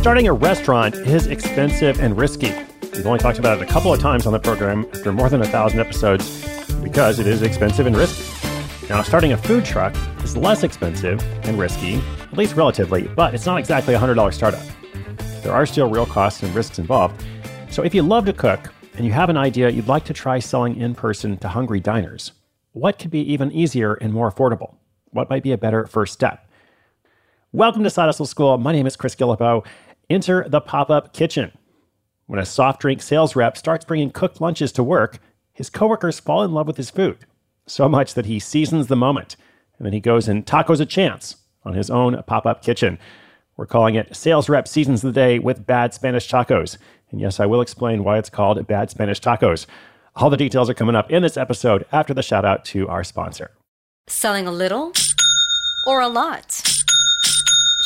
Starting a restaurant is expensive and risky. We've only talked about it a couple of times on the program after more than a thousand episodes because it is expensive and risky. Now, starting a food truck is less expensive and risky, at least relatively, but it's not exactly a $100 startup. There are still real costs and risks involved. So if you love to cook and you have an idea you'd like to try selling in person to hungry diners, what could be even easier and more affordable? What might be a better first step? Welcome to Side Hustle School. My name is Chris Guillebeau. Enter the pop up kitchen. When a soft drink sales rep starts bringing cooked lunches to work, his coworkers fall in love with his food, so much that he seasons the moment, and then he goes and tacos a chance on his own pop up kitchen. We're calling it Sales Rep Seasons the Day with Bad Spanish Tacos. And yes, I will explain why it's called Bad Spanish Tacos. All the details are coming up in this episode after the shout out to our sponsor. Selling a little or a lot?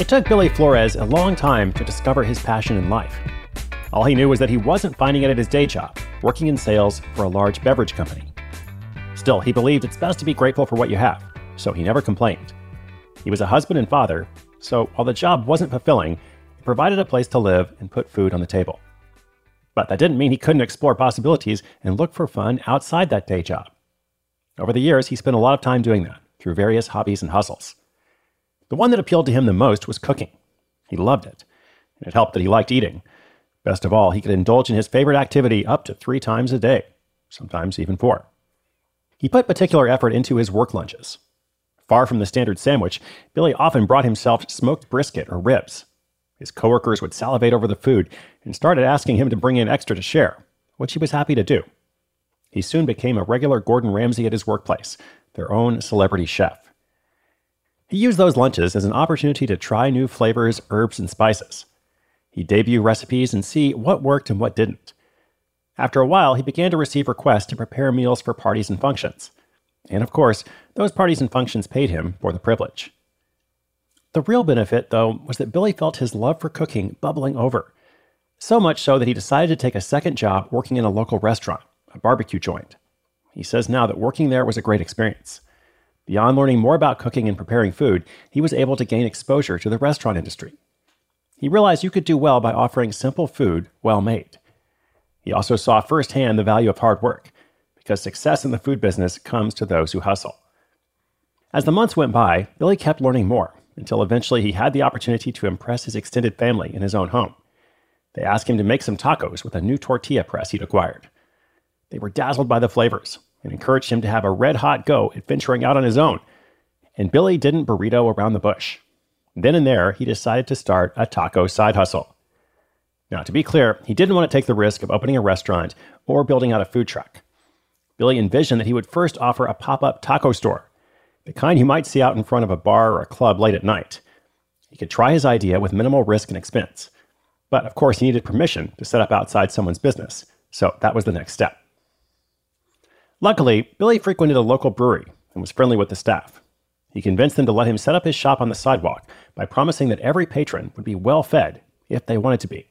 It took Billy Flores a long time to discover his passion in life. All he knew was that he wasn't finding it at his day job, working in sales for a large beverage company. Still, he believed it's best to be grateful for what you have, so he never complained. He was a husband and father, so while the job wasn't fulfilling, it provided a place to live and put food on the table. But that didn't mean he couldn't explore possibilities and look for fun outside that day job. Over the years, he spent a lot of time doing that through various hobbies and hustles. The one that appealed to him the most was cooking. He loved it, and it helped that he liked eating. Best of all, he could indulge in his favorite activity up to three times a day, sometimes even four. He put particular effort into his work lunches. Far from the standard sandwich, Billy often brought himself smoked brisket or ribs. His coworkers would salivate over the food and started asking him to bring in extra to share, which he was happy to do. He soon became a regular Gordon Ramsay at his workplace, their own celebrity chef. He used those lunches as an opportunity to try new flavors, herbs, and spices. He'd debut recipes and see what worked and what didn't. After a while, he began to receive requests to prepare meals for parties and functions. And of course, those parties and functions paid him for the privilege. The real benefit, though, was that Billy felt his love for cooking bubbling over. So much so that he decided to take a second job working in a local restaurant, a barbecue joint. He says now that working there was a great experience. Beyond learning more about cooking and preparing food, he was able to gain exposure to the restaurant industry. He realized you could do well by offering simple food well made. He also saw firsthand the value of hard work, because success in the food business comes to those who hustle. As the months went by, Billy kept learning more until eventually he had the opportunity to impress his extended family in his own home. They asked him to make some tacos with a new tortilla press he'd acquired. They were dazzled by the flavors and encouraged him to have a red hot go at venturing out on his own. And Billy didn't burrito around the bush. Then and there, he decided to start a taco side hustle. Now, to be clear, he didn't want to take the risk of opening a restaurant or building out a food truck. Billy envisioned that he would first offer a pop up taco store, the kind you might see out in front of a bar or a club late at night. He could try his idea with minimal risk and expense. But of course, he needed permission to set up outside someone's business, so that was the next step. Luckily, Billy frequented a local brewery and was friendly with the staff. He convinced them to let him set up his shop on the sidewalk by promising that every patron would be well fed if they wanted to be.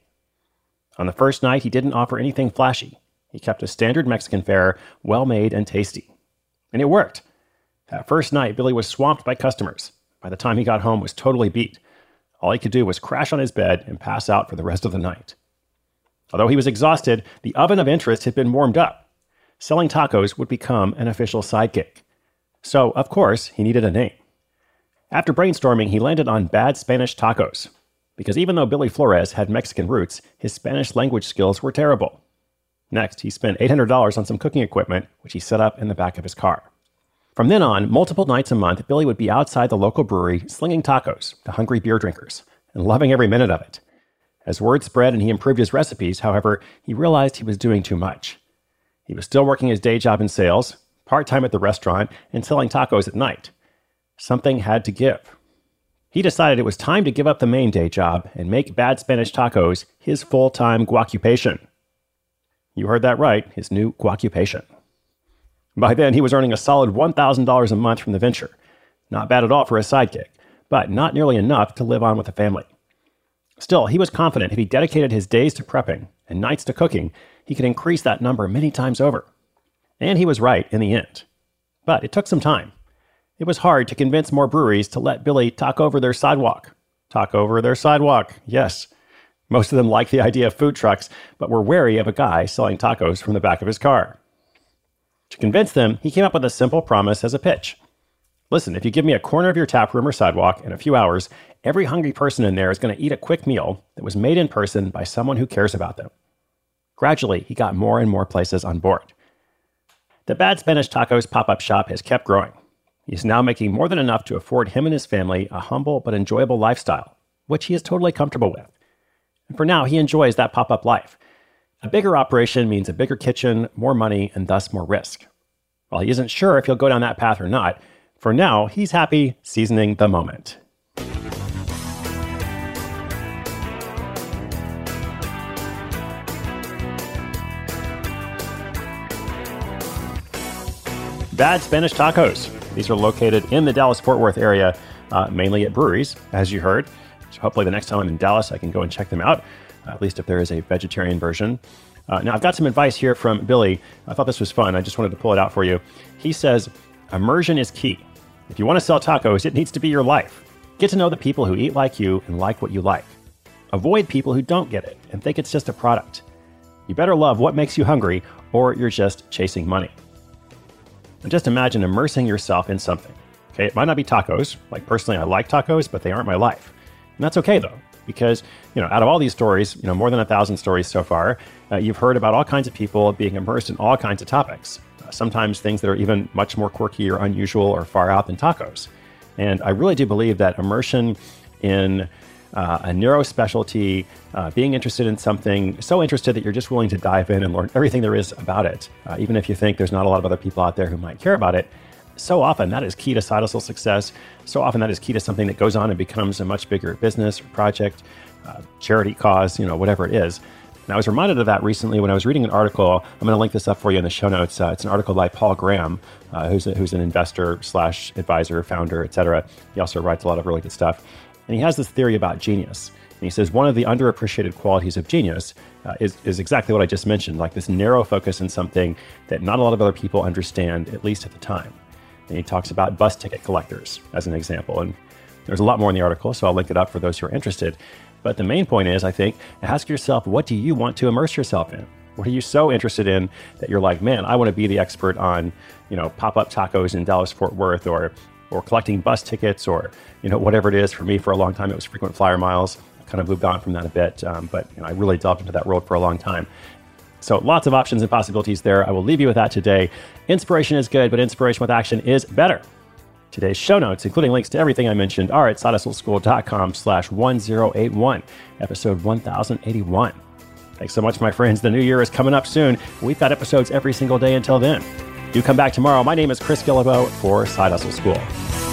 On the first night, he didn't offer anything flashy. He kept a standard Mexican fare, well made and tasty. And it worked. That first night, Billy was swamped by customers. By the time he got home, he was totally beat. All he could do was crash on his bed and pass out for the rest of the night. Although he was exhausted, the oven of interest had been warmed up selling tacos would become an official sidekick. So, of course, he needed a name. After brainstorming, he landed on Bad Spanish Tacos, because even though Billy Flores had Mexican roots, his Spanish language skills were terrible. Next, he spent $800 on some cooking equipment, which he set up in the back of his car. From then on, multiple nights a month, Billy would be outside the local brewery slinging tacos to hungry beer drinkers and loving every minute of it. As word spread and he improved his recipes, however, he realized he was doing too much. He was still working his day job in sales, part time at the restaurant, and selling tacos at night. Something had to give. He decided it was time to give up the main day job and make bad Spanish tacos his full time guacupation. You heard that right, his new guacupation. By then, he was earning a solid $1,000 a month from the venture. Not bad at all for a sidekick, but not nearly enough to live on with a family. Still, he was confident if he dedicated his days to prepping and nights to cooking, he could increase that number many times over. And he was right in the end. But it took some time. It was hard to convince more breweries to let Billy talk over their sidewalk. Talk over their sidewalk, yes. Most of them liked the idea of food trucks, but were wary of a guy selling tacos from the back of his car. To convince them, he came up with a simple promise as a pitch. Listen, if you give me a corner of your tap room or sidewalk in a few hours, every hungry person in there is going to eat a quick meal that was made in person by someone who cares about them. Gradually, he got more and more places on board. The Bad Spanish Tacos pop up shop has kept growing. He's now making more than enough to afford him and his family a humble but enjoyable lifestyle, which he is totally comfortable with. And for now, he enjoys that pop up life. A bigger operation means a bigger kitchen, more money, and thus more risk. While he isn't sure if he'll go down that path or not, for now, he's happy seasoning the moment. Bad Spanish Tacos. These are located in the Dallas Fort Worth area, uh, mainly at breweries, as you heard. So hopefully, the next time I'm in Dallas, I can go and check them out, at least if there is a vegetarian version. Uh, now, I've got some advice here from Billy. I thought this was fun. I just wanted to pull it out for you. He says, Immersion is key. If you want to sell tacos, it needs to be your life. Get to know the people who eat like you and like what you like. Avoid people who don't get it and think it's just a product. You better love what makes you hungry, or you're just chasing money. And just imagine immersing yourself in something. Okay, it might not be tacos. Like personally, I like tacos, but they aren't my life. And that's okay though, because you know, out of all these stories, you know, more than a thousand stories so far, uh, you've heard about all kinds of people being immersed in all kinds of topics. Uh, sometimes things that are even much more quirky or unusual or far out than tacos. And I really do believe that immersion in uh, a neuro specialty, uh, being interested in something so interested that you're just willing to dive in and learn everything there is about it, uh, even if you think there's not a lot of other people out there who might care about it. So often that is key to side hustle success. So often that is key to something that goes on and becomes a much bigger business or project, uh, charity cause, you know, whatever it is. And I was reminded of that recently when I was reading an article. I'm going to link this up for you in the show notes. Uh, it's an article by Paul Graham, uh, who's, a, who's an investor slash advisor, founder, etc. He also writes a lot of really good stuff. And he has this theory about genius. And he says one of the underappreciated qualities of genius uh, is, is exactly what I just mentioned, like this narrow focus in something that not a lot of other people understand, at least at the time. And he talks about bus ticket collectors as an example. And there's a lot more in the article, so I'll link it up for those who are interested. But the main point is, I think, ask yourself, what do you want to immerse yourself in? What are you so interested in that you're like, man, I want to be the expert on, you know, pop-up tacos in Dallas Fort Worth or or collecting bus tickets or you know whatever it is. For me, for a long time, it was frequent flyer miles. I kind of moved on from that a bit, um, but you know, I really delved into that world for a long time. So lots of options and possibilities there. I will leave you with that today. Inspiration is good, but inspiration with action is better. Today's show notes, including links to everything I mentioned, are at sidehustleschool.com slash 1081, episode 1081. Thanks so much, my friends. The new year is coming up soon. We've got episodes every single day until then. Do come back tomorrow. My name is Chris Guillebeau for Side Hustle School.